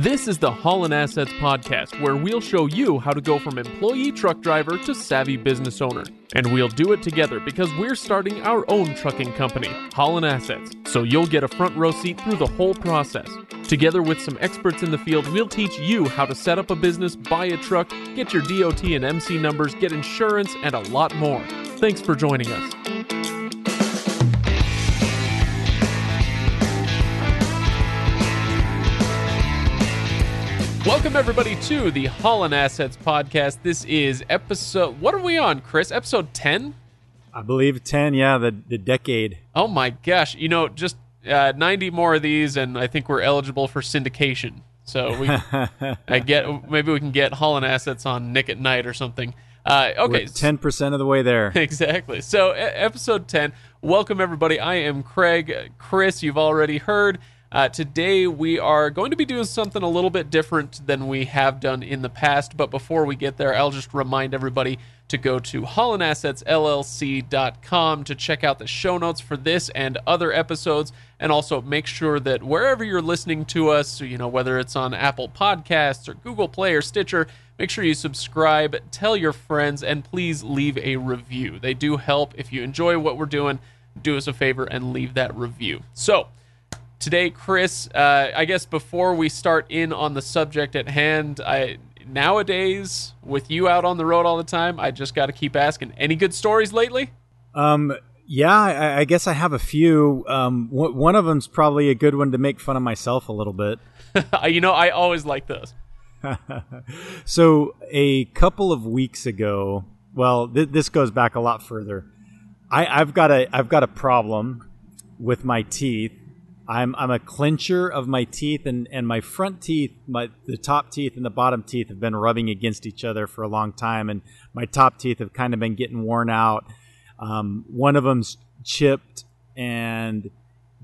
This is the Holland Assets Podcast, where we'll show you how to go from employee truck driver to savvy business owner. And we'll do it together because we're starting our own trucking company, Holland Assets, so you'll get a front row seat through the whole process. Together with some experts in the field, we'll teach you how to set up a business, buy a truck, get your DOT and MC numbers, get insurance, and a lot more. Thanks for joining us. Welcome, everybody, to the Holland Assets Podcast. This is episode, what are we on, Chris? Episode 10? I believe 10, yeah, the, the decade. Oh my gosh. You know, just uh, 90 more of these, and I think we're eligible for syndication. So we, I get, maybe we can get Holland Assets on Nick at Nite or something. Uh, okay. We're 10% of the way there. Exactly. So, episode 10. Welcome, everybody. I am Craig. Chris, you've already heard. Uh, today, we are going to be doing something a little bit different than we have done in the past. But before we get there, I'll just remind everybody to go to hollandassetsllc.com to check out the show notes for this and other episodes. And also make sure that wherever you're listening to us, you know, whether it's on Apple Podcasts or Google Play or Stitcher, make sure you subscribe, tell your friends, and please leave a review. They do help. If you enjoy what we're doing, do us a favor and leave that review. So, today, Chris, uh, I guess before we start in on the subject at hand, I nowadays with you out on the road all the time, I just got to keep asking. Any good stories lately? Um, yeah, I, I guess I have a few. Um, w- one of them's probably a good one to make fun of myself a little bit. you know, I always like those. so a couple of weeks ago, well, th- this goes back a lot further. I, I've got a I've got a problem with my teeth. I'm I'm a clincher of my teeth, and, and my front teeth, my the top teeth and the bottom teeth have been rubbing against each other for a long time, and my top teeth have kind of been getting worn out. Um, one of them's chipped, and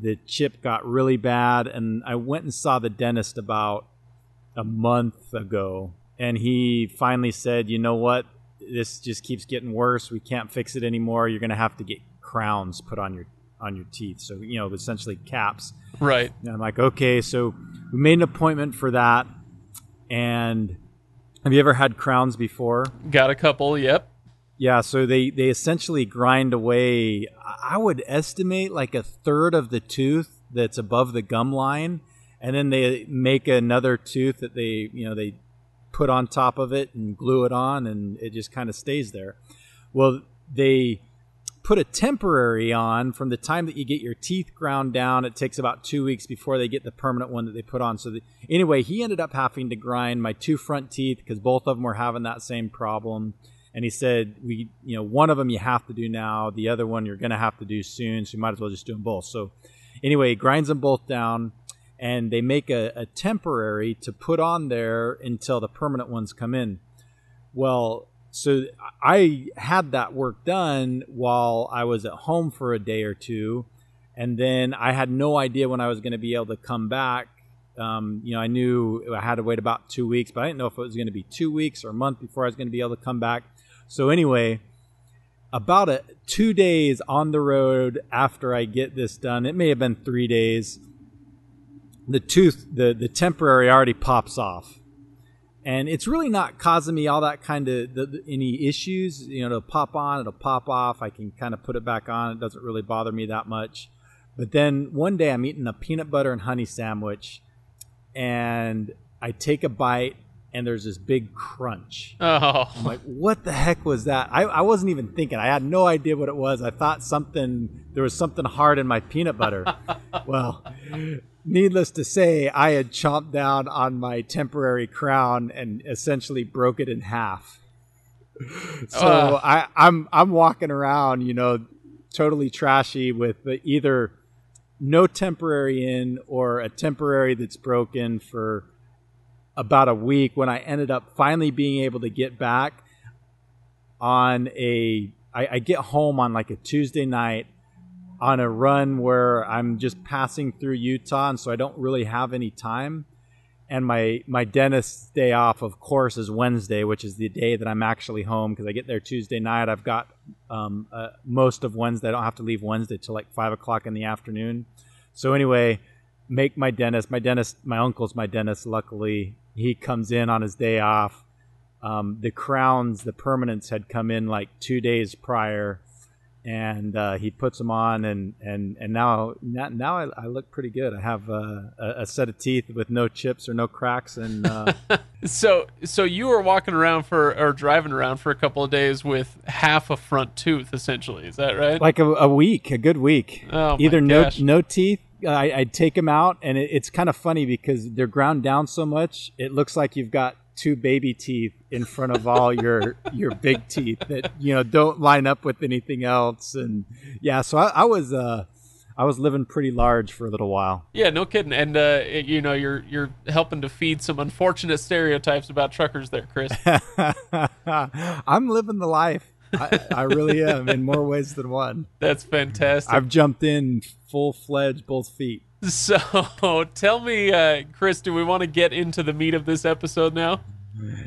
the chip got really bad, and I went and saw the dentist about a month ago, and he finally said, "You know what? This just keeps getting worse. We can't fix it anymore. You're going to have to get crowns put on your on your teeth. So you know, essentially caps." Right. And I'm like, "Okay." So we made an appointment for that. And have you ever had crowns before? Got a couple. Yep. Yeah, so they they essentially grind away. I would estimate like a third of the tooth that's above the gum line, and then they make another tooth that they you know they put on top of it and glue it on, and it just kind of stays there. Well, they put a temporary on from the time that you get your teeth ground down. It takes about two weeks before they get the permanent one that they put on. So the, anyway, he ended up having to grind my two front teeth because both of them were having that same problem. And he said we you know one of them you have to do now. The other one you're going to have to do soon. So you might as well just do them both. So anyway he grinds them both down and they make a, a temporary to put on there until the permanent ones come in. Well so i had that work done while i was at home for a day or two and then i had no idea when i was going to be able to come back um, you know, I knew I had to wait about two weeks, but I didn't know if it was going to be two weeks or a month before I was going to be able to come back. So anyway, about a two days on the road after I get this done, it may have been three days. The tooth, the the temporary already pops off, and it's really not causing me all that kind of the, the, any issues. You know, it'll pop on, it'll pop off. I can kind of put it back on. It doesn't really bother me that much. But then one day I'm eating a peanut butter and honey sandwich, and I take a bite and there's this big crunch. Oh. I'm like, what the heck was that? I, I wasn't even thinking. I had no idea what it was. I thought something, there was something hard in my peanut butter. well, needless to say, I had chomped down on my temporary crown and essentially broke it in half. So Ugh. I, I'm I'm walking around, you know, totally trashy with either no temporary in or a temporary that's broken for about a week when I ended up finally being able to get back on a I, I get home on like a Tuesday night on a run where I'm just passing through Utah and so I don't really have any time. And my my dentist's day off, of course, is Wednesday, which is the day that I'm actually home because I get there Tuesday night. I've got um, uh, most of Wednesday. I don't have to leave Wednesday till like five o'clock in the afternoon. So anyway, make my dentist. My dentist, my uncle's my dentist. Luckily, he comes in on his day off. Um, the crowns, the permanents had come in like two days prior, and uh, he puts them on, and and and now now I, I look pretty good. I have a, a, set of teeth with no chips or no cracks, and uh, so so you were walking around for or driving around for a couple of days with half a front tooth, essentially. Is that right? Like a, a week, a good week. Oh, either no no teeth. I, I'd take them out, and it, it's kind of funny because they're ground down so much. It looks like you've got two baby teeth in front of all your your big teeth that you know don't line up with anything else and yeah so i, I was uh I was living pretty large for a little while. Yeah, no kidding. And uh, it, you know, you're you're helping to feed some unfortunate stereotypes about truckers there, Chris. I'm living the life. I, I, really am in more ways than one. That's fantastic. I've jumped in full fledged both feet. So tell me, uh, Chris, do we want to get into the meat of this episode now?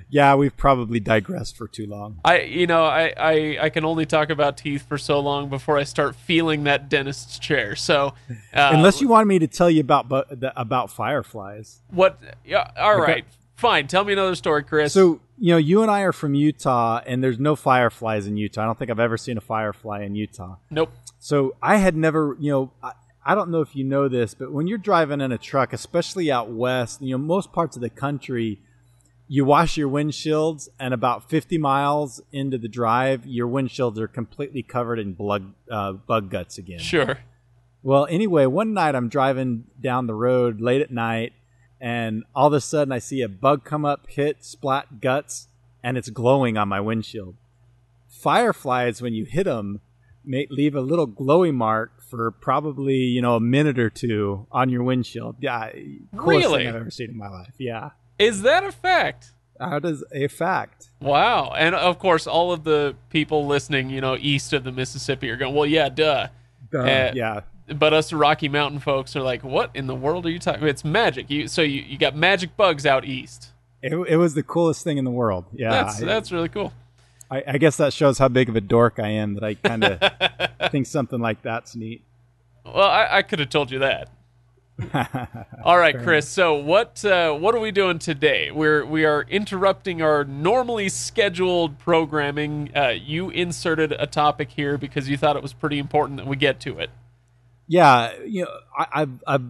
Yeah, we've probably digressed for too long. I, you know, I, I, I can only talk about teeth for so long before I start feeling that dentist's chair. So, uh, unless you wanted me to tell you about but, about fireflies, what? Yeah, all right, okay. fine. Tell me another story, Chris. So, you know, you and I are from Utah, and there's no fireflies in Utah. I don't think I've ever seen a firefly in Utah. Nope. So I had never, you know. I, I don't know if you know this, but when you're driving in a truck, especially out west, you know, most parts of the country, you wash your windshields, and about 50 miles into the drive, your windshields are completely covered in blood, uh, bug guts again. Sure. Well, anyway, one night I'm driving down the road late at night, and all of a sudden I see a bug come up, hit, splat guts, and it's glowing on my windshield. Fireflies, when you hit them, may leave a little glowy mark for probably you know a minute or two on your windshield. Yeah, really, thing I've ever seen in my life. Yeah, is that a fact? That is a fact. Wow, and of course, all of the people listening, you know, east of the Mississippi are going, "Well, yeah, duh." duh uh, yeah. But us Rocky Mountain folks are like, "What in the world are you talking? about? It's magic." You so you, you got magic bugs out east. It, it was the coolest thing in the world. Yeah, that's I, that's really cool. I, I, guess that shows how big of a dork I am that I kind of think something like that's neat. Well, I, I could have told you that. All right, Chris. So what uh, what are we doing today? We're we are interrupting our normally scheduled programming. Uh, you inserted a topic here because you thought it was pretty important that we get to it. Yeah, you know, I, I've, I've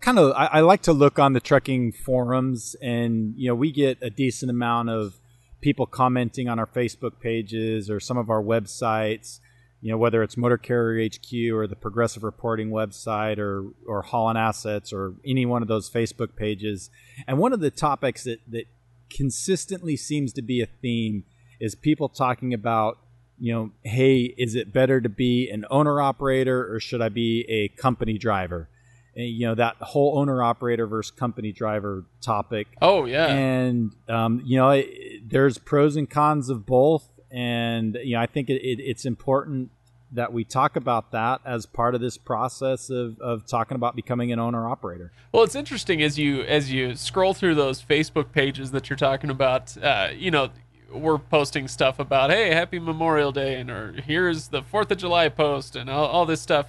kind of I, I like to look on the trucking forums, and you know, we get a decent amount of people commenting on our Facebook pages or some of our websites. You know, whether it's Motor Carrier HQ or the Progressive Reporting website or or Holland Assets or any one of those Facebook pages. And one of the topics that that consistently seems to be a theme is people talking about you know, hey, is it better to be an owner operator or should I be a company driver? You know that whole owner operator versus company driver topic. Oh yeah, and um, you know it, there's pros and cons of both, and you know I think it, it, it's important that we talk about that as part of this process of, of talking about becoming an owner operator. Well, it's interesting as you as you scroll through those Facebook pages that you're talking about. Uh, you know, we're posting stuff about hey, Happy Memorial Day, and or here's the Fourth of July post, and all, all this stuff.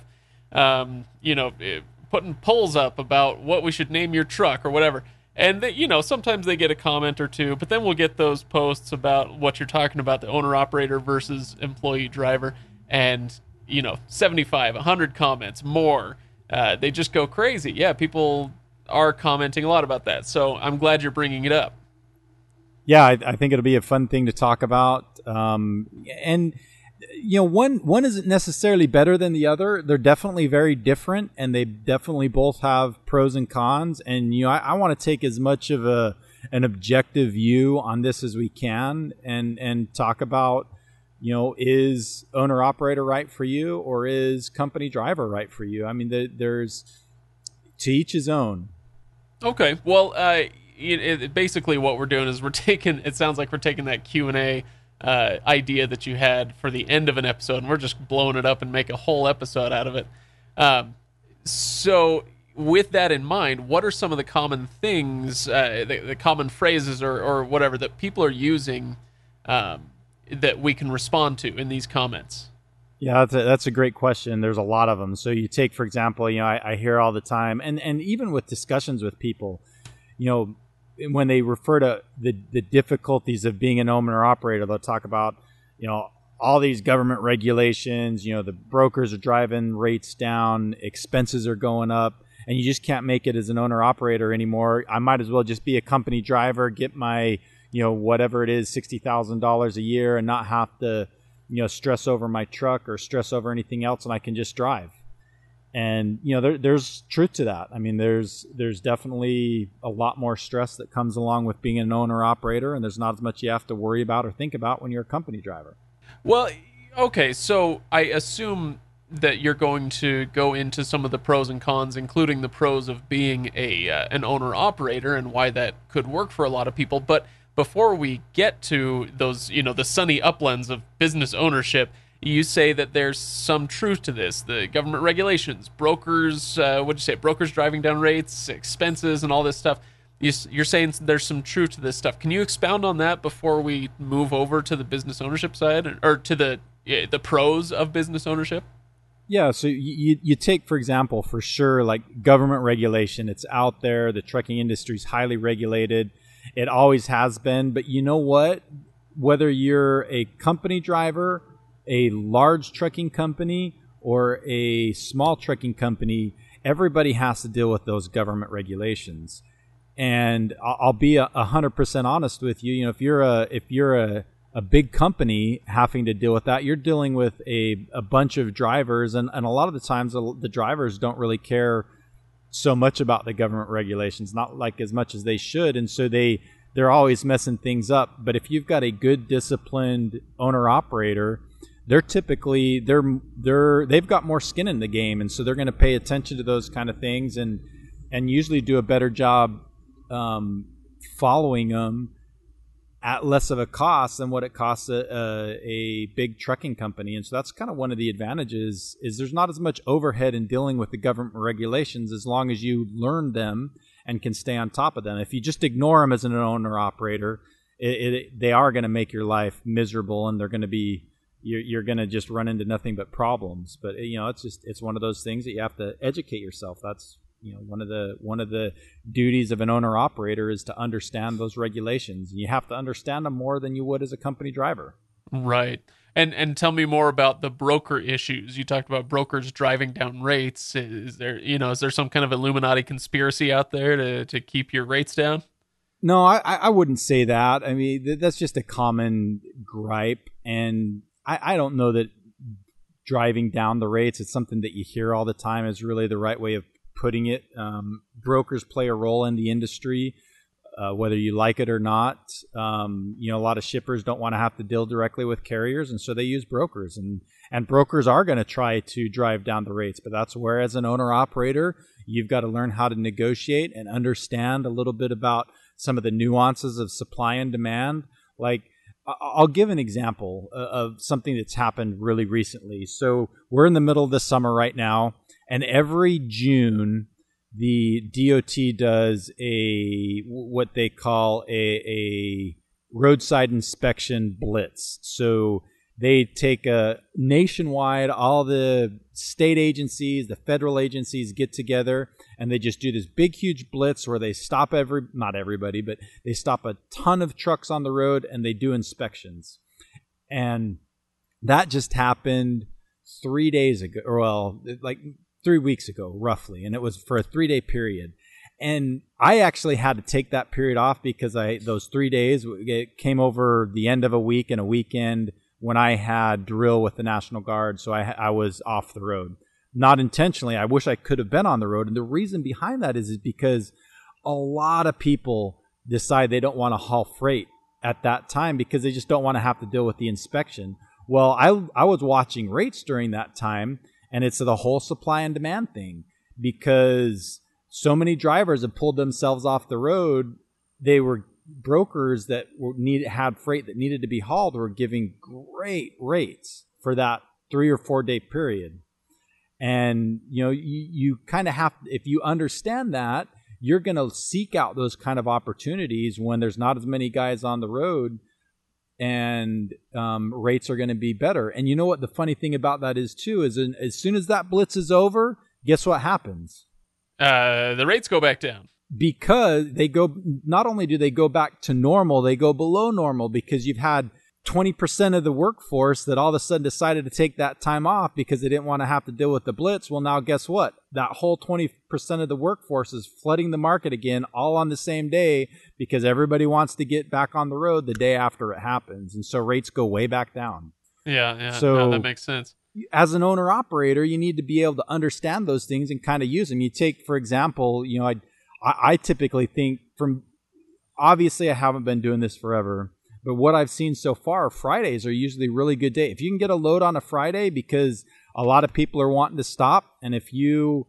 Um, you know. It, putting polls up about what we should name your truck or whatever. And they, you know, sometimes they get a comment or two, but then we'll get those posts about what you're talking about, the owner operator versus employee driver, and you know, 75, 100 comments, more. Uh, they just go crazy. Yeah, people are commenting a lot about that. So I'm glad you're bringing it up. Yeah, I, I think it'll be a fun thing to talk about. Um, and you know one one isn't necessarily better than the other. They're definitely very different and they definitely both have pros and cons. And you know i, I want to take as much of a an objective view on this as we can and and talk about you know is owner operator right for you or is company driver right for you? I mean the, there's to each his own. Okay. Well uh it, it, basically what we're doing is we're taking it sounds like we're taking that q&a uh, idea that you had for the end of an episode, and we're just blowing it up and make a whole episode out of it. Um, so, with that in mind, what are some of the common things, uh, the, the, common phrases or, or whatever that people are using um, that we can respond to in these comments? Yeah, that's a, that's a great question. There's a lot of them. So you take, for example, you know, I, I hear all the time, and and even with discussions with people, you know, when they refer to the the difficulties of being an owner operator, they'll talk about, you know, all these government regulations. You know, the brokers are driving rates down, expenses are going up, and you just can't make it as an owner operator anymore. I might as well just be a company driver, get my you know whatever it is, sixty thousand dollars a year, and not have to you know stress over my truck or stress over anything else and i can just drive and you know there, there's truth to that. I mean there's there's definitely a lot more stress that comes along with being an owner operator and there's not as much you have to worry about or think about when you're a company driver. Well okay so i assume that you're going to go into some of the pros and cons including the pros of being a uh, an owner operator and why that could work for a lot of people. But before we get to those, you know, the sunny uplands of business ownership, you say that there's some truth to this. The government regulations, brokers, uh, what'd you say, brokers driving down rates, expenses, and all this stuff. You're saying there's some truth to this stuff. Can you expound on that before we move over to the business ownership side, or to the the pros of business ownership? Yeah, so you you take for example, for sure, like government regulation. It's out there. The trucking industry is highly regulated it always has been. But you know what? Whether you're a company driver, a large trucking company, or a small trucking company, everybody has to deal with those government regulations. And I'll be a hundred percent honest with you. You know, if you're a if you're a a big company having to deal with that, you're dealing with a, a bunch of drivers, and, and a lot of the times the, drivers don't really care so much about the government regulations, not like as much as they should, and so they they're always messing things up. But if you've got a good disciplined owner operator, they're typically they're they're they've got more skin in the game, and so they're going to pay attention to those kind of things and and usually do a better job um, following them at less of a cost than what it costs a, a, a, big trucking company. And so that's kind of one of the advantages is there's not as much overhead in dealing with the government regulations as long as you learn them and can stay on top of them. If you just ignore them as an owner operator, it, it, they are going to make your life miserable and they're going to be you're, you're going to just run into nothing but problems. But you know, it's just it's one of those things that you have to educate yourself. That's you know one of the one of the duties of an owner operator is to understand those regulations. You have to understand them more than you would as a company driver. Right. And and tell me more about the broker issues. You talked about brokers driving down rates. Is there you know is there some kind of illuminati conspiracy out there to to keep your rates down? No i i wouldn't say that. I mean that's just a common gripe. And i i don't know that driving down the rates it's something that you hear all the time is really the right way of putting it. Um, brokers play a role in the industry, uh, whether you like it or not. Um, you know, a lot of shippers don't want to have to deal directly with carriers, and so they use brokers. and And brokers are going to try to drive down the rates, but that's where, as an owner operator, you've got to learn how to negotiate and understand a little bit about some of the nuances of supply and demand. Like, I'll give an example uh, of something that's happened really recently. So we're in the middle of the summer right now and every June the DOT does a what they call a, a roadside inspection blitz. So they take a nationwide, all the state agencies, the federal agencies get together and they just do this big, huge blitz where they stop every, not everybody, but they stop a ton of trucks on the road and they do inspections. And that just happened three days ago, or well, like three weeks ago, roughly, and it was for a three day period. And I actually had to take that period off because I those three days it came over the end of a week and a weekend when I had drill with the National Guard, so I I was off the road, not intentionally. I wish I could have been on the road, and the reason behind that is, is because a lot of people decide they don't want to haul freight at that time because they just don't want to have to deal with the inspection. Well, I I was watching rates during that time and it's the whole supply and demand thing because so many drivers have pulled themselves off the road. They were brokers that need had freight that needed to be hauled were giving great rates for that three or four day period. And you know, you, you kind of have if you understand that, you're going to seek out those kind of opportunities when there's not as many guys on the road and um, rates are going to be better. And you know what the funny thing about that is too is in, as soon as that blitz is over, guess what happens? Uh, the rates go back down because they go. Not only do they go back to normal, they go below normal because you've had 20% of the workforce that all of a sudden decided to take that time off because they didn't want to have to deal with the blitz. Well, now guess what? That whole 20% of the workforce is flooding the market again all on the same day because everybody wants to get back on the road the day after it happens. And so rates go way back down. Yeah, yeah. So no, that makes sense. As an owner operator, you need to be able to understand those things and kind of use them. You take, for example, you know, I, I typically think from obviously I haven't been doing this forever but what I've seen so far, Fridays are usually really good day. If you can get a load on a Friday because a lot of people are wanting to stop, and if you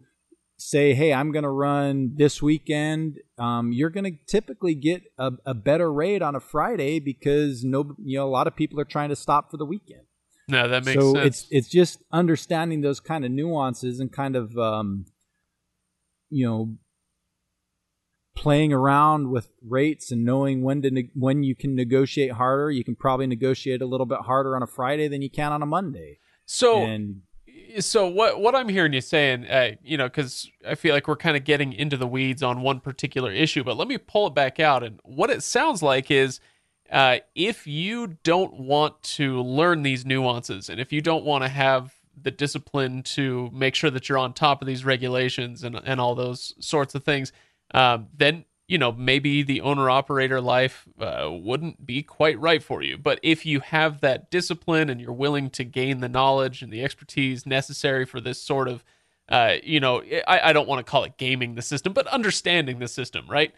say, "Hey, I'm going to run this weekend," um, you're going to typically get a, a, better rate on a Friday because no, you know, a lot of people are trying to stop for the weekend. No, that makes so sense. it's it's just understanding those kind of nuances and kind of um, you know playing around with rates and knowing when to ne- when you can negotiate harder. You can probably negotiate a little bit harder on a Friday than you can on a Monday. So and so what what I'm hearing you saying, uh, you know, because I feel like we're kind of getting into the weeds on one particular issue, but let me pull it back out. And what it sounds like is. Uh, if you don't want to learn these nuances and if you don't want to have the discipline to make sure that you're on top of these regulations and, and all those sorts of things, uh, then you know maybe the owner operator life uh, wouldn't be quite right for you. But if you have that discipline and you're willing to gain the knowledge and the expertise necessary for this sort of uh, you know, I, I don't want to call it gaming the system, but understanding the system, right?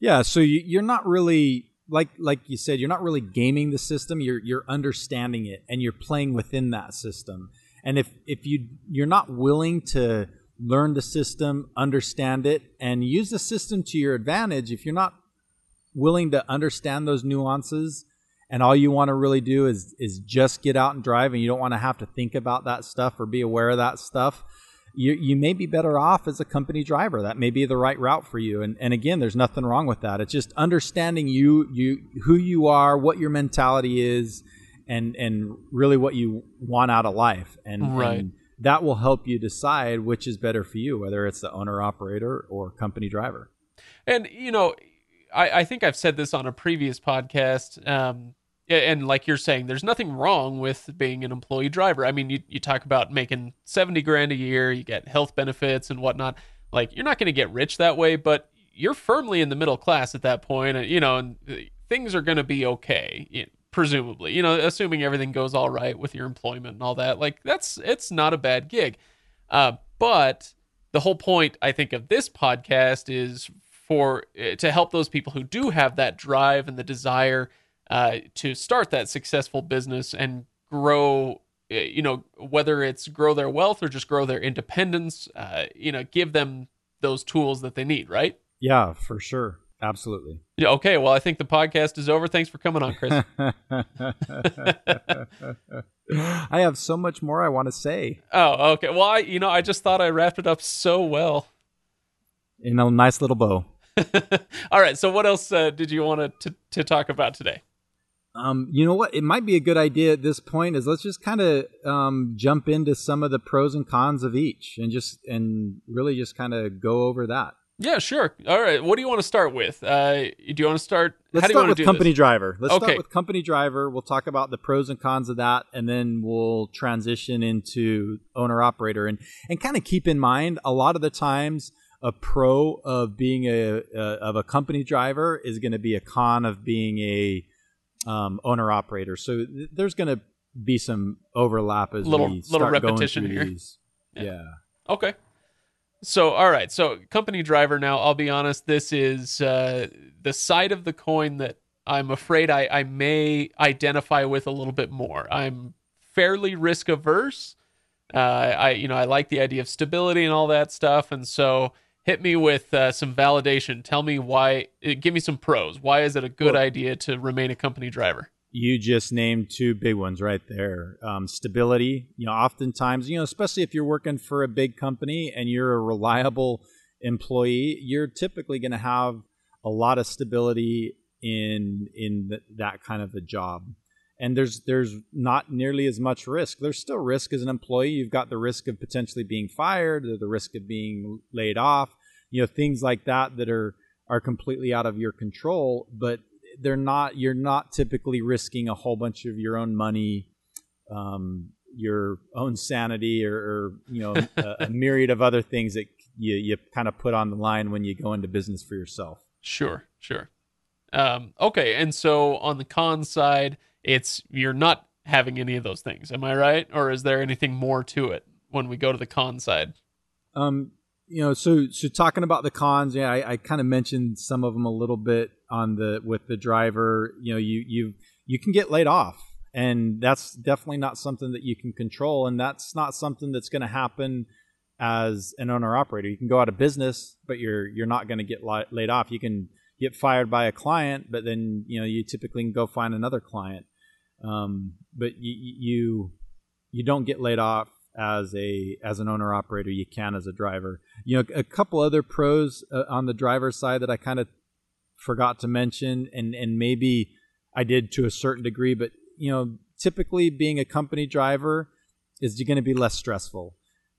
Yeah. So you, you're not really like like you said, you're not really gaming the system. You're you're understanding it and you're playing within that system. And if if you you're not willing to learn the system, understand it, and use the system to your advantage. If you're not willing to understand those nuances and all you want to really do is is just get out and drive and you don't want to have to think about that stuff or be aware of that stuff you you may be better off as a company driver that may be the right route for you and and again there's nothing wrong with that it's just understanding you you who you are what your mentality is and and really what you want out of life and, right. and that will help you decide which is better for you, whether it's the owner operator or company driver. And you know, I, I think I've said this on a previous podcast. Um, and like you're saying, there's nothing wrong with being an employee driver. I mean, you, you talk about making 70 grand a year, you get health benefits and whatnot. Like, you're not going to get rich that way, but you're firmly in the middle class at that point, you know, and things are going to be okay presumably you know assuming everything goes all right with your employment and all that like that's it's not a bad gig. Uh, but the whole point i think of this podcast is for uh, to help those people who do have that drive and the desire uh, to start that successful business and grow uh, you know whether it's grow their wealth or just grow their independence uh, you know give them those tools that they need right? Yeah for sure Absolutely. Yeah, okay, well, I think the podcast is over. Thanks for coming on, Chris. I have so much more I want to say. Oh, okay. Well, I, you know, I just thought I wrapped it up so well. In a nice little bow. All right. So, what else uh, did you want to, to talk about today? Um, you know what? It might be a good idea at this point is let's just kind of um, jump into some of the pros and cons of each, and just and really just kind of go over that. Yeah, sure. All right. What do you want to start with? Uh, do you want to start? Let's how do start you with company this? driver. Let's okay. start with company driver. We'll talk about the pros and cons of that, and then we'll transition into owner operator. And and kind of keep in mind, a lot of the times, a pro of being a, a of a company driver is going to be a con of being a um, owner operator. So th- there's going to be some overlap as little we little repetition here. These. Yeah. yeah. Okay. So, all right. So, company driver now, I'll be honest, this is uh, the side of the coin that I'm afraid I, I may identify with a little bit more. I'm fairly risk averse. Uh, I, you know, I like the idea of stability and all that stuff. And so, hit me with uh, some validation. Tell me why, uh, give me some pros. Why is it a good well, idea to remain a company driver? You just named two big ones right there. Um, stability, you know, oftentimes, you know, especially if you're working for a big company and you're a reliable employee, you're typically going to have a lot of stability in in th- that kind of a job. and there's there's not nearly as much risk. There's still risk as an employee. You've got the risk of potentially being fired, or the risk of being laid off. You know, things like that that are are completely out of your control, but they're not. You're not typically risking a whole bunch of your own money, um, your own sanity, or, or you know, a, a myriad of other things that you you kind of put on the line when you go into business for yourself. Sure, sure. Um, okay, and so on the con side, it's you're not having any of those things. Am I right? Or is there anything more to it when we go to the con side? Um, you know, so so talking about the cons, yeah, I, I kind of mentioned some of them a little bit on the with the driver. You know, you you you can get laid off, and that's definitely not something that you can control, and that's not something that's going to happen as an owner operator. You can go out of business, but you're you're not going to get li- laid off. You can get fired by a client, but then you know you typically can go find another client. Um, but you, you you don't get laid off as a as an owner operator. You can as a driver. You know, a couple other pros uh, on the driver side that I kind of forgot to mention, and and maybe I did to a certain degree, but you know, typically being a company driver is going to be less stressful.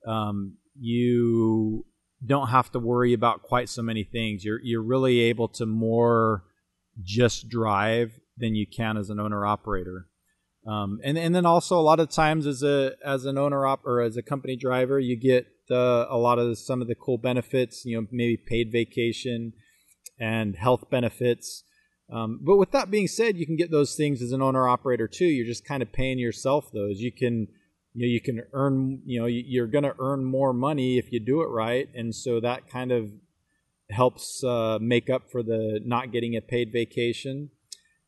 Um, you don't have to worry about quite so many things. You're you're really able to more just drive than you can as an owner operator. Um, and and then also a lot of times as a as an owner op or as a company driver, you get uh, a lot of some of the cool benefits. You know, maybe paid vacation and health benefits. Um, but with that being said, you can get those things as an owner operator too. You're just kind of paying yourself those. You can you know you can earn you know you're going to earn more money if you do it right, and so that kind of helps uh, make up for the not getting a paid vacation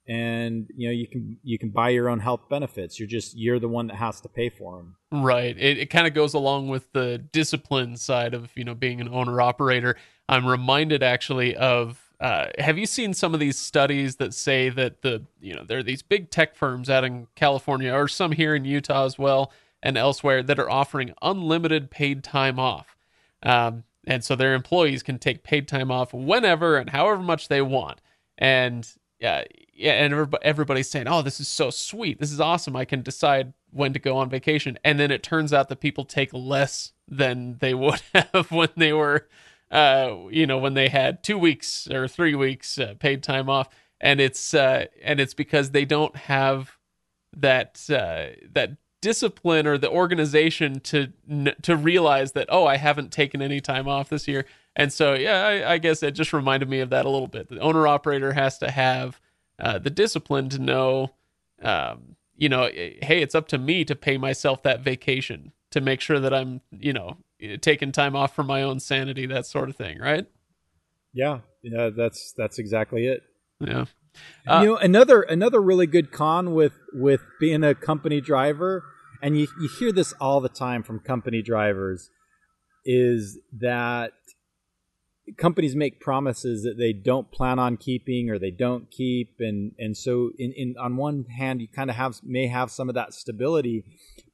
and you know you can you can buy your own health benefits you're just you're the one that has to pay for them right it, it kind of goes along with the discipline side of you know being an owner operator i'm reminded actually of uh, have you seen some of these studies that say that the you know there are these big tech firms out in california or some here in utah as well and elsewhere that are offering unlimited paid time off um, and so their employees can take paid time off whenever and however much they want and yeah, yeah, and everybody's saying, "Oh, this is so sweet. This is awesome. I can decide when to go on vacation." And then it turns out that people take less than they would have when they were, uh, you know, when they had two weeks or three weeks uh, paid time off, and it's uh, and it's because they don't have that uh, that discipline or the organization to to realize that oh, I haven't taken any time off this year and so, yeah, I, I, guess it just reminded me of that a little bit. The owner operator has to have uh, the discipline to know, um, you know, eh, hey, it's up to me to pay myself that vacation to make sure that I'm, you know, taking time off for my own sanity, that sort of thing, right? Yeah, yeah, that's that's exactly it. Yeah. Uh, you know, another another really good con with with being a company driver, and you you hear this all the time from company drivers, is that companies make promises that they don't plan on keeping or they don't keep and and so in, in on one hand you kind of have may have some of that stability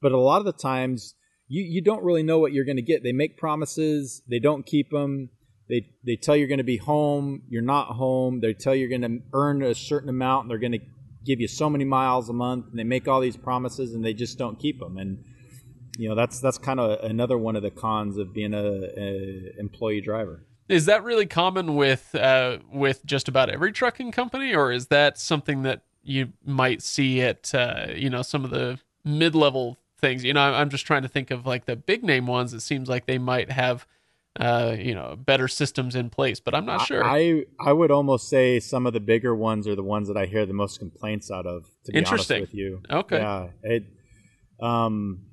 but a lot of the times you you don't really know what you're going to get. They make promises they don't keep them they they tell you you're going to be home you're not home. They tell you you're going to earn a certain amount and they're going to give you so many miles a month and they make all these promises and they just don't keep them and you know that's that's kind of another one of the cons of being a, a employee driver. Is that really common with uh, with just about every trucking company, or is that something that you might see at uh, you know some of the mid level things? You know, I'm just trying to think of like the big name ones. It seems like they might have uh, you know better systems in place, but I'm not sure. I I would almost say some of the bigger ones are the ones that I hear the most complaints out of. To be honest with you, okay, yeah, it, um,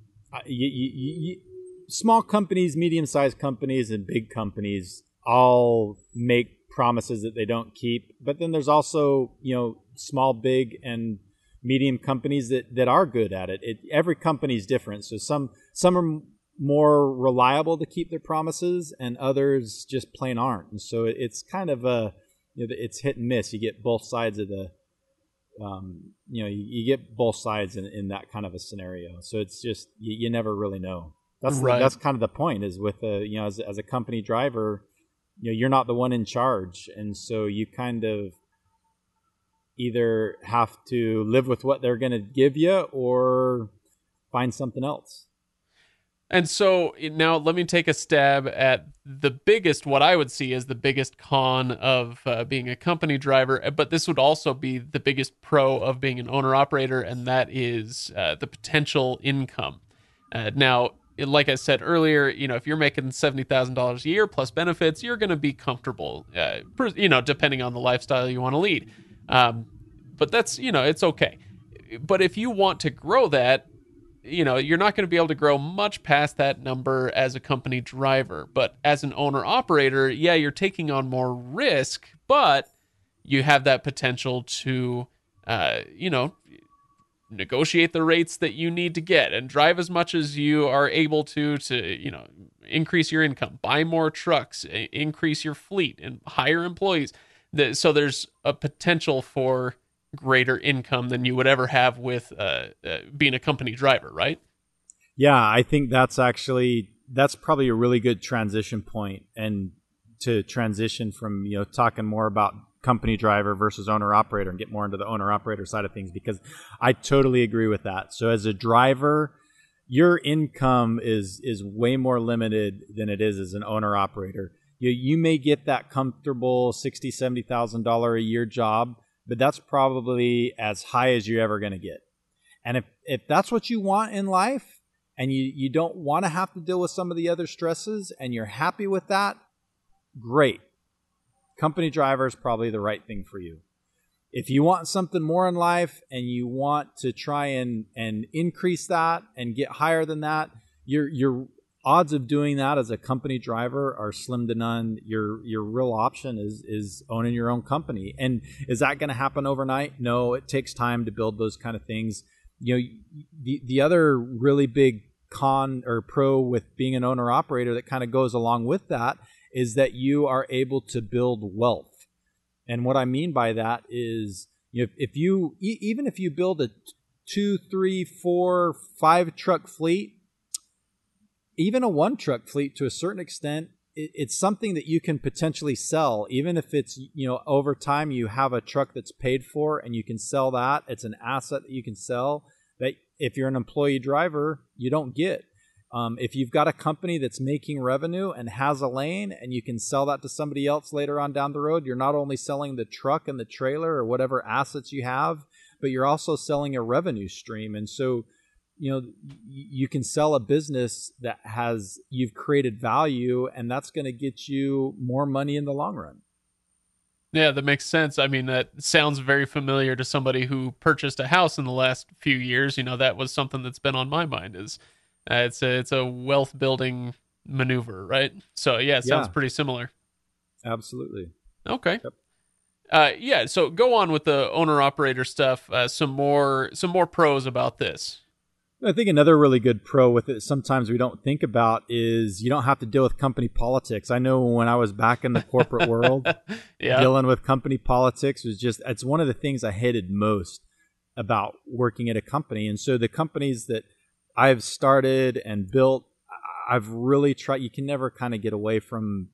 you, you, you, small companies, medium sized companies, and big companies all make promises that they don't keep. But then there's also, you know, small, big, and medium companies that, that are good at it. it every company is different. So some some are more reliable to keep their promises, and others just plain aren't. And so it's kind of a you know, it's hit and miss. You get both sides of the um, you know, you, you, get both sides in, in that kind of a scenario. So it's just you, you never really know. That's right. the, that's kind of the point. Is with a you know as, as a company driver, you know you're not the one in charge and so you kind of either have to live with what they're going to give you or find something else. And so now let me take a stab at the biggest, what I would see as the biggest con of uh, being a company driver, but this would also be the biggest pro of being an owner operator, and that is uh, the potential income. Uh, now, like I said earlier, you know, if you're making seventy thousand dollars a year plus benefits, you're going to be comfortable. Uh, you know, depending on the lifestyle you want to lead. Um, but that's you know, it's okay. But if you want to grow that, you know, you're not going to be able to grow much past that number as a company driver. But as an owner operator, yeah, you're taking on more risk, but you have that potential to, uh, you know, negotiate the rates that you need to get and drive as much as you are able to to you know increase your income buy more trucks increase your fleet and hire employees so there's a potential for greater income than you would ever have with uh, uh, being a company driver, right? Yeah, I think that's actually that's probably a really good transition point, and to transition from you know talking more about company driver versus owner operator and get more into the owner operator side of things because I totally agree with that. So as a driver, your income is is way more limited than it is as an owner operator. You you may get that comfortable sixty seventy thousand dollar a year job but that's probably as high as you're ever going to get. And if, if that's what you want in life and you, you don't want to have to deal with some of the other stresses and you're happy with that, great. Company driver is probably the right thing for you. If you want something more in life and you want to try and, and increase that and get higher than that, you're, you're odds of doing that as a company driver are slim to none. Your your real option is is owning your own company. And is that going to happen overnight? No, it takes time to build those kind of things. You know, the the other really big con or pro with being an owner operator that kind of goes along with that is that you are able to build wealth. And what I mean by that is if, if you even if you build a two, three, four, five truck fleet, even a one truck fleet to a certain extent it's something that you can potentially sell even if it's you know over time you have a truck that's paid for and you can sell that it's an asset that you can sell that if you're an employee driver you don't get. Um, if you've got a company that's making revenue and has a lane and you can sell that to somebody else later on down the road you're not only selling the truck and the trailer or whatever assets you have but you're also selling a revenue stream. And so you know you can sell a business that has you've created value and that's going to get you more money in the long run. Yeah that makes sense. I mean that sounds very familiar to somebody who purchased a house in the last few years. You know that was something that's been on my mind is uh, it's a it's a wealth building maneuver right? So yeah it sounds yeah. pretty similar. Absolutely. Okay. Yep. uh, yeah so go on with the owner operator stuff uh, some more some more pros about this I think another really good pro with it sometimes we don't think about is you don't have to deal with company politics. I know when I was back in the corporate world, yeah. dealing with company politics was just it's one of the things I hated most about working at a company. And so the companies that I've started and built, I've really tried you can never kind of get away from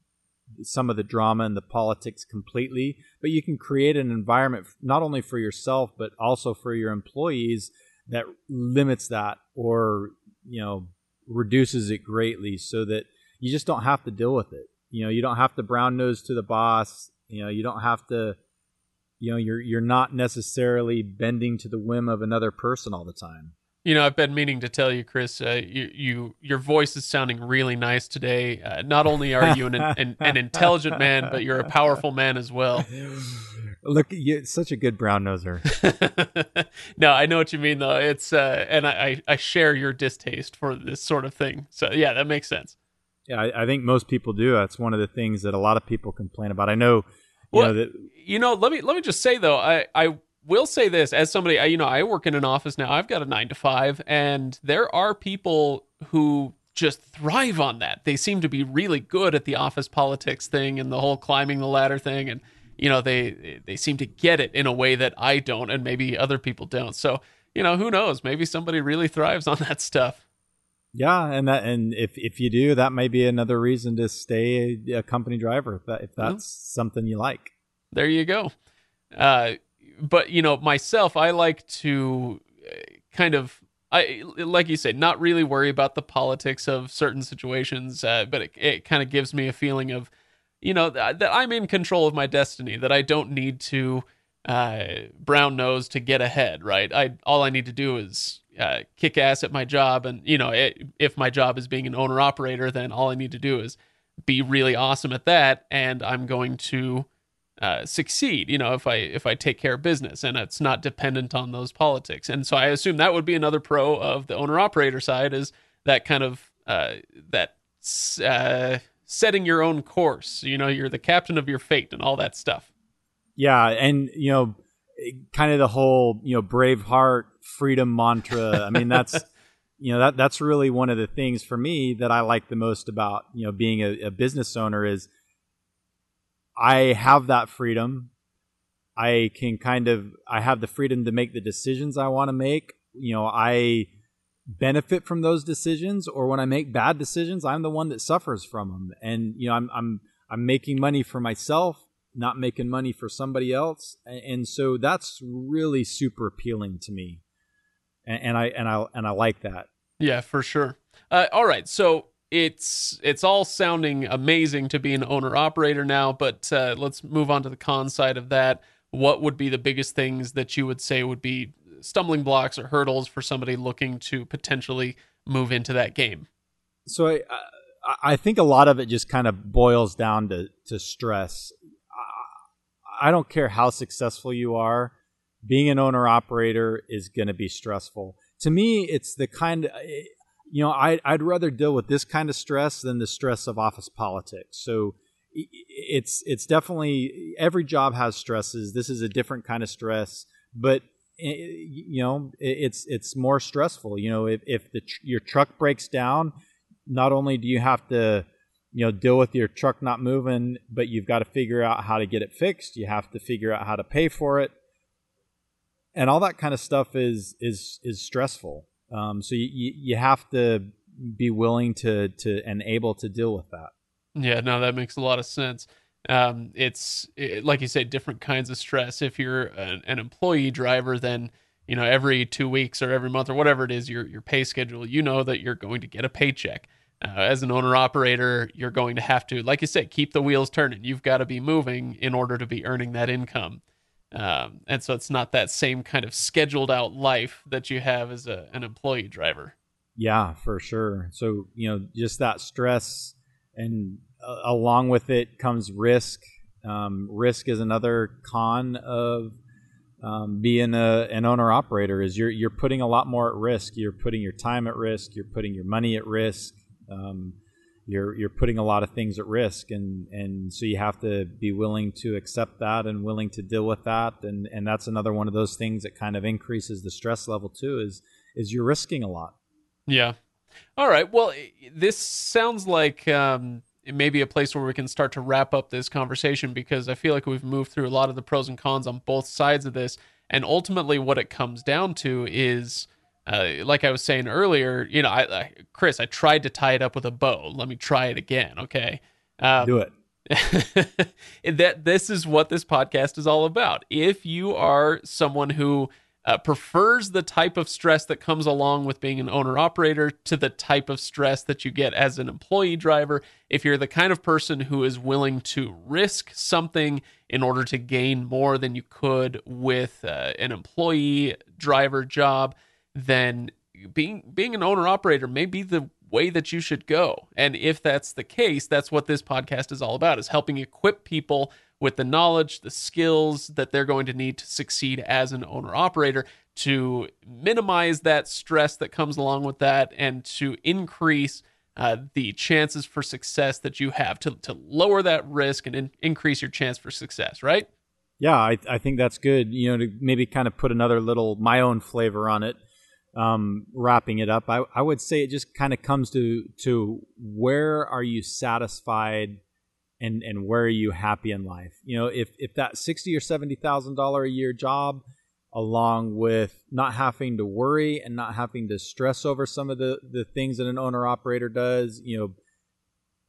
some of the drama and the politics completely, but you can create an environment not only for yourself but also for your employees that limits that or you know reduces it greatly so that you just don't have to deal with it you know you don't have to brown nose to the boss you know you don't have to you know you're you're not necessarily bending to the whim of another person all the time you know, I've been meaning to tell you, Chris. Uh, you, you, your voice is sounding really nice today. Uh, not only are you an, an, an intelligent man, but you're a powerful man as well. Look, you're such a good brown noser. no, I know what you mean though. It's uh, and I, I share your distaste for this sort of thing. So yeah, that makes sense. Yeah, I, I think most people do. That's one of the things that a lot of people complain about. I know. You well, know, that, you know, let me let me just say though, I I will say this as somebody, I, you know, I work in an office now. I've got a nine to five, and there are people who just thrive on that. They seem to be really good at the office politics thing and the whole climbing the ladder thing and you know they they seem to get it in a way that I don't and maybe other people don't. So, you know, who knows? Maybe somebody really thrives on that stuff. Yeah, and that and if if you do, that may be another reason to stay a, a company driver if that if that's something you like. There you go. Uh, but you know, myself, I like to uh, kind of I like you said, not really worry about the politics of certain situations, uh, but it, it kind of gives me a feeling of, you know, that, that, I'm in control of my destiny. That I don't need to uh, brown nose to get ahead. Right? I all I need to do is uh, kick ass at my job, and you know, it, if my job is being an owner operator, then all I need to do is be really awesome at that, and I'm going to uh, succeed. You know, if I if I take care of business and it's not dependent on those politics. And so I assume that would be another pro of the owner operator side is that kind of uh, that uh, setting your own course. You know, you're the captain of your fate and all that stuff. Yeah, and you know, kind of the whole you know Braveheart freedom mantra. I mean, that's. you know that that's really one of the things for me that I like the most about you know being a, a business owner is I have that freedom. I can kind of I have the freedom to make the decisions I want to make. You know, I benefit from those decisions or when I make bad decisions, I'm the one that suffers from them. And you know, I'm I'm I'm making money for myself, not making money for somebody else. And so that's really super appealing to me. And, and I and I and I like that. Yeah, for sure. Uh, all right, so it's it's all sounding amazing to be an owner operator now, but uh, let's move on to the con side of that. What would be the biggest things that you would say would be stumbling blocks or hurdles for somebody looking to potentially move into that game? So I uh, I think a lot of it just kind of boils down to to stress. I don't care how successful you are, being an owner operator is going to be stressful. To me, it's the kind of you know, I, I'd rather deal with this kind of stress than the stress of office politics. So it's it's definitely every job has stresses. This is a different kind of stress, but you know, it's it's more stressful. You know, if if the your truck breaks down, not only do you have to you know deal with your truck not moving, but you've got to figure out how to get it fixed. You have to figure out how to pay for it, and all that kind of stuff is is is stressful. Um, so you, you have to be willing to to and able to deal with that. Yeah, no, that makes a lot of sense. Um, it's it, like you said, different kinds of stress. If you're an, an, employee driver, then you know every two weeks or every month or whatever it is your your pay schedule, you know that you're going to get a paycheck. Uh, as an owner operator, you're going to have to, like you said, keep the wheels turning. You've got to be moving in order to be earning that income. Um, and so it's not that same kind of scheduled out life that you have as a, an employee driver. Yeah, for sure. So, you know, just that stress and along with it comes risk. Um, risk is another con of um, being a, an owner operator is you're, you're putting a lot more at risk. You're putting your time at risk. You're putting your money at risk. Um, you're you're putting a lot of things at risk and and so you have to be willing to accept that and willing to deal with that and and that's another one of those things that kind of increases the stress level too is is you're risking a lot yeah all right well this sounds like um it may be a place where we can start to wrap up this conversation because I feel like we've moved through a lot of the pros and cons on both sides of this. And ultimately, what it comes down to is uh, like I was saying earlier, you know, I, I, Chris, I tried to tie it up with a bow. Let me try it again, okay? Um, Do it. that this is what this podcast is all about. If you are someone who uh, prefers the type of stress that comes along with being an owner operator to the type of stress that you get as an employee driver, if you're the kind of person who is willing to risk something in order to gain more than you could with uh, an employee driver job, then being being an owner operator may be the way that you should go. And if that's the case, that's what this podcast is all about is helping equip people with the knowledge, the skills that they're going to need to succeed as an owner operator to minimize that stress that comes along with that and to increase uh, the chances for success that you have to, to lower that risk and in, increase your chance for success, right? Yeah, I, I think that's good. You know, to maybe kind of put another little my own flavor on it um, wrapping it up, I, I would say it just kind of comes to to where are you satisfied and and where are you happy in life? You know, if if that sixty or seventy thousand dollar a year job, along with not having to worry and not having to stress over some of the the things that an owner operator does, you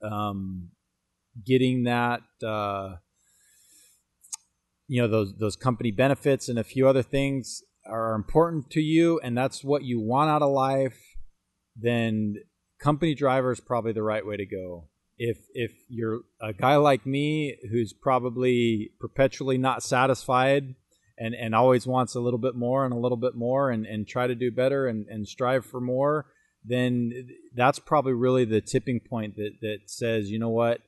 know, um, getting that. Uh, you know those those company benefits and a few other things are important to you and that's what you want out of life then company driver is probably the right way to go if if you're a guy like me who's probably perpetually not satisfied and and always wants a little bit more and a little bit more and and try to do better and and strive for more then that's probably really the tipping point that that says you know what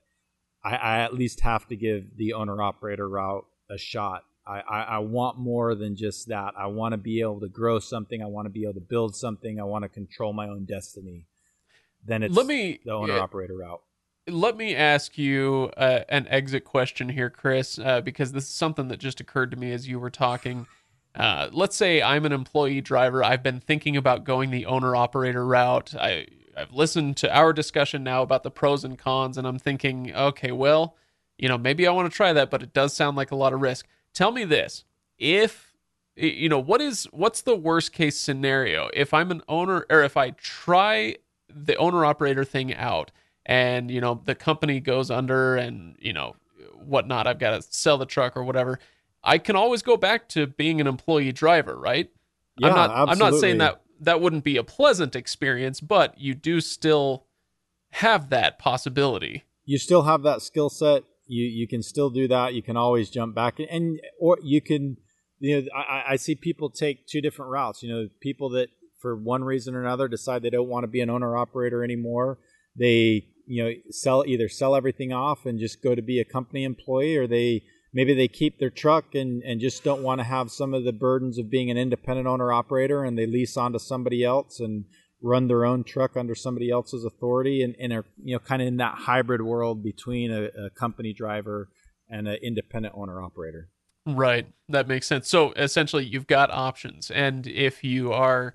I, I at least have to give the owner operator route a shot. I, I, I want more than just that. I want to be able to grow something. I want to be able to build something. I want to control my own destiny. Then it's let me, the owner operator route. Let me ask you uh, an exit question here, Chris, uh, because this is something that just occurred to me as you were talking. Uh, let's say I'm an employee driver. I've been thinking about going the owner operator route. I I've listened to our discussion now about the pros and cons, and I'm thinking, okay, well, you know, maybe I want to try that, but it does sound like a lot of risk. Tell me this: if you know, what is what's the worst case scenario if I'm an owner, or if I try the owner operator thing out, and you know the company goes under, and you know whatnot, I've got to sell the truck or whatever. I can always go back to being an employee driver, right? Yeah, I'm not. absolutely. I'm not saying that that wouldn't be a pleasant experience, but you do still have that possibility. You still have that skill set. You you can still do that. You can always jump back and or you can you know I, I see people take two different routes. You know, people that for one reason or another decide they don't want to be an owner operator anymore. They you know sell either sell everything off and just go to be a company employee or they maybe they keep their truck and, and just don't want to have some of the burdens of being an independent owner operator and they lease onto somebody else and run their own truck under somebody else's authority and, and are you know kind of in that hybrid world between a, a company driver and an independent owner operator. Right. That makes sense. So essentially you've got options and if you are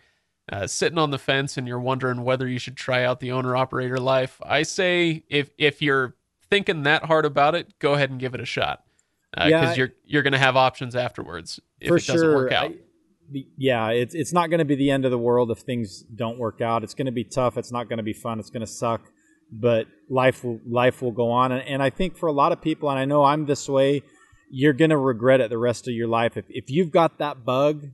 uh, sitting on the fence and you're wondering whether you should try out the owner operator life i say if if you're thinking that hard about it go ahead and give it a shot because uh, yeah, you're you're going to have options afterwards if it doesn't sure. work out. I, yeah, it's it's not going to be the end of the world if things don't work out. It's going to be tough. It's not going to be fun. It's going to suck, but life will life will go on. And, and I think for a lot of people, and I know I'm this way, you're going to regret it the rest of your life if if you've got that bug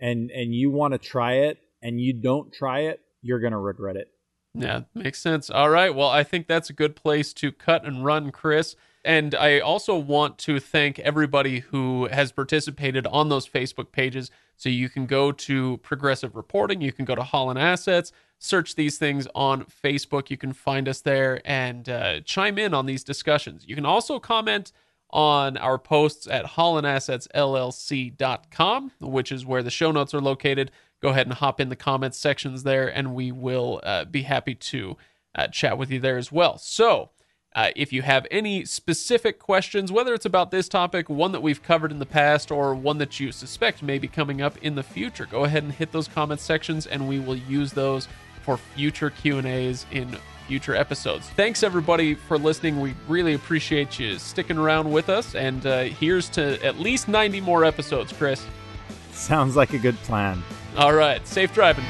and and you want to try it and you don't try it, you're going to regret it. Yeah, makes sense. All right. Well, I think that's a good place to cut and run, Chris. And I also want to thank everybody who has participated on those Facebook pages. So you can go to Progressive Reporting, you can go to Holland Assets, search these things on Facebook. You can find us there and uh, chime in on these discussions. You can also comment on our posts at hollandassetsllc.com, which is where the show notes are located. Go ahead and hop in the comments sections there, and we will uh, be happy to uh, chat with you there as well. So, uh, if you have any specific questions, whether it's about this topic, one that we've covered in the past, or one that you suspect may be coming up in the future, go ahead and hit those comment sections, and we will use those for future Q and A's in future episodes. Thanks everybody for listening. We really appreciate you sticking around with us, and uh, here's to at least 90 more episodes, Chris. Sounds like a good plan. All right. Safe driving.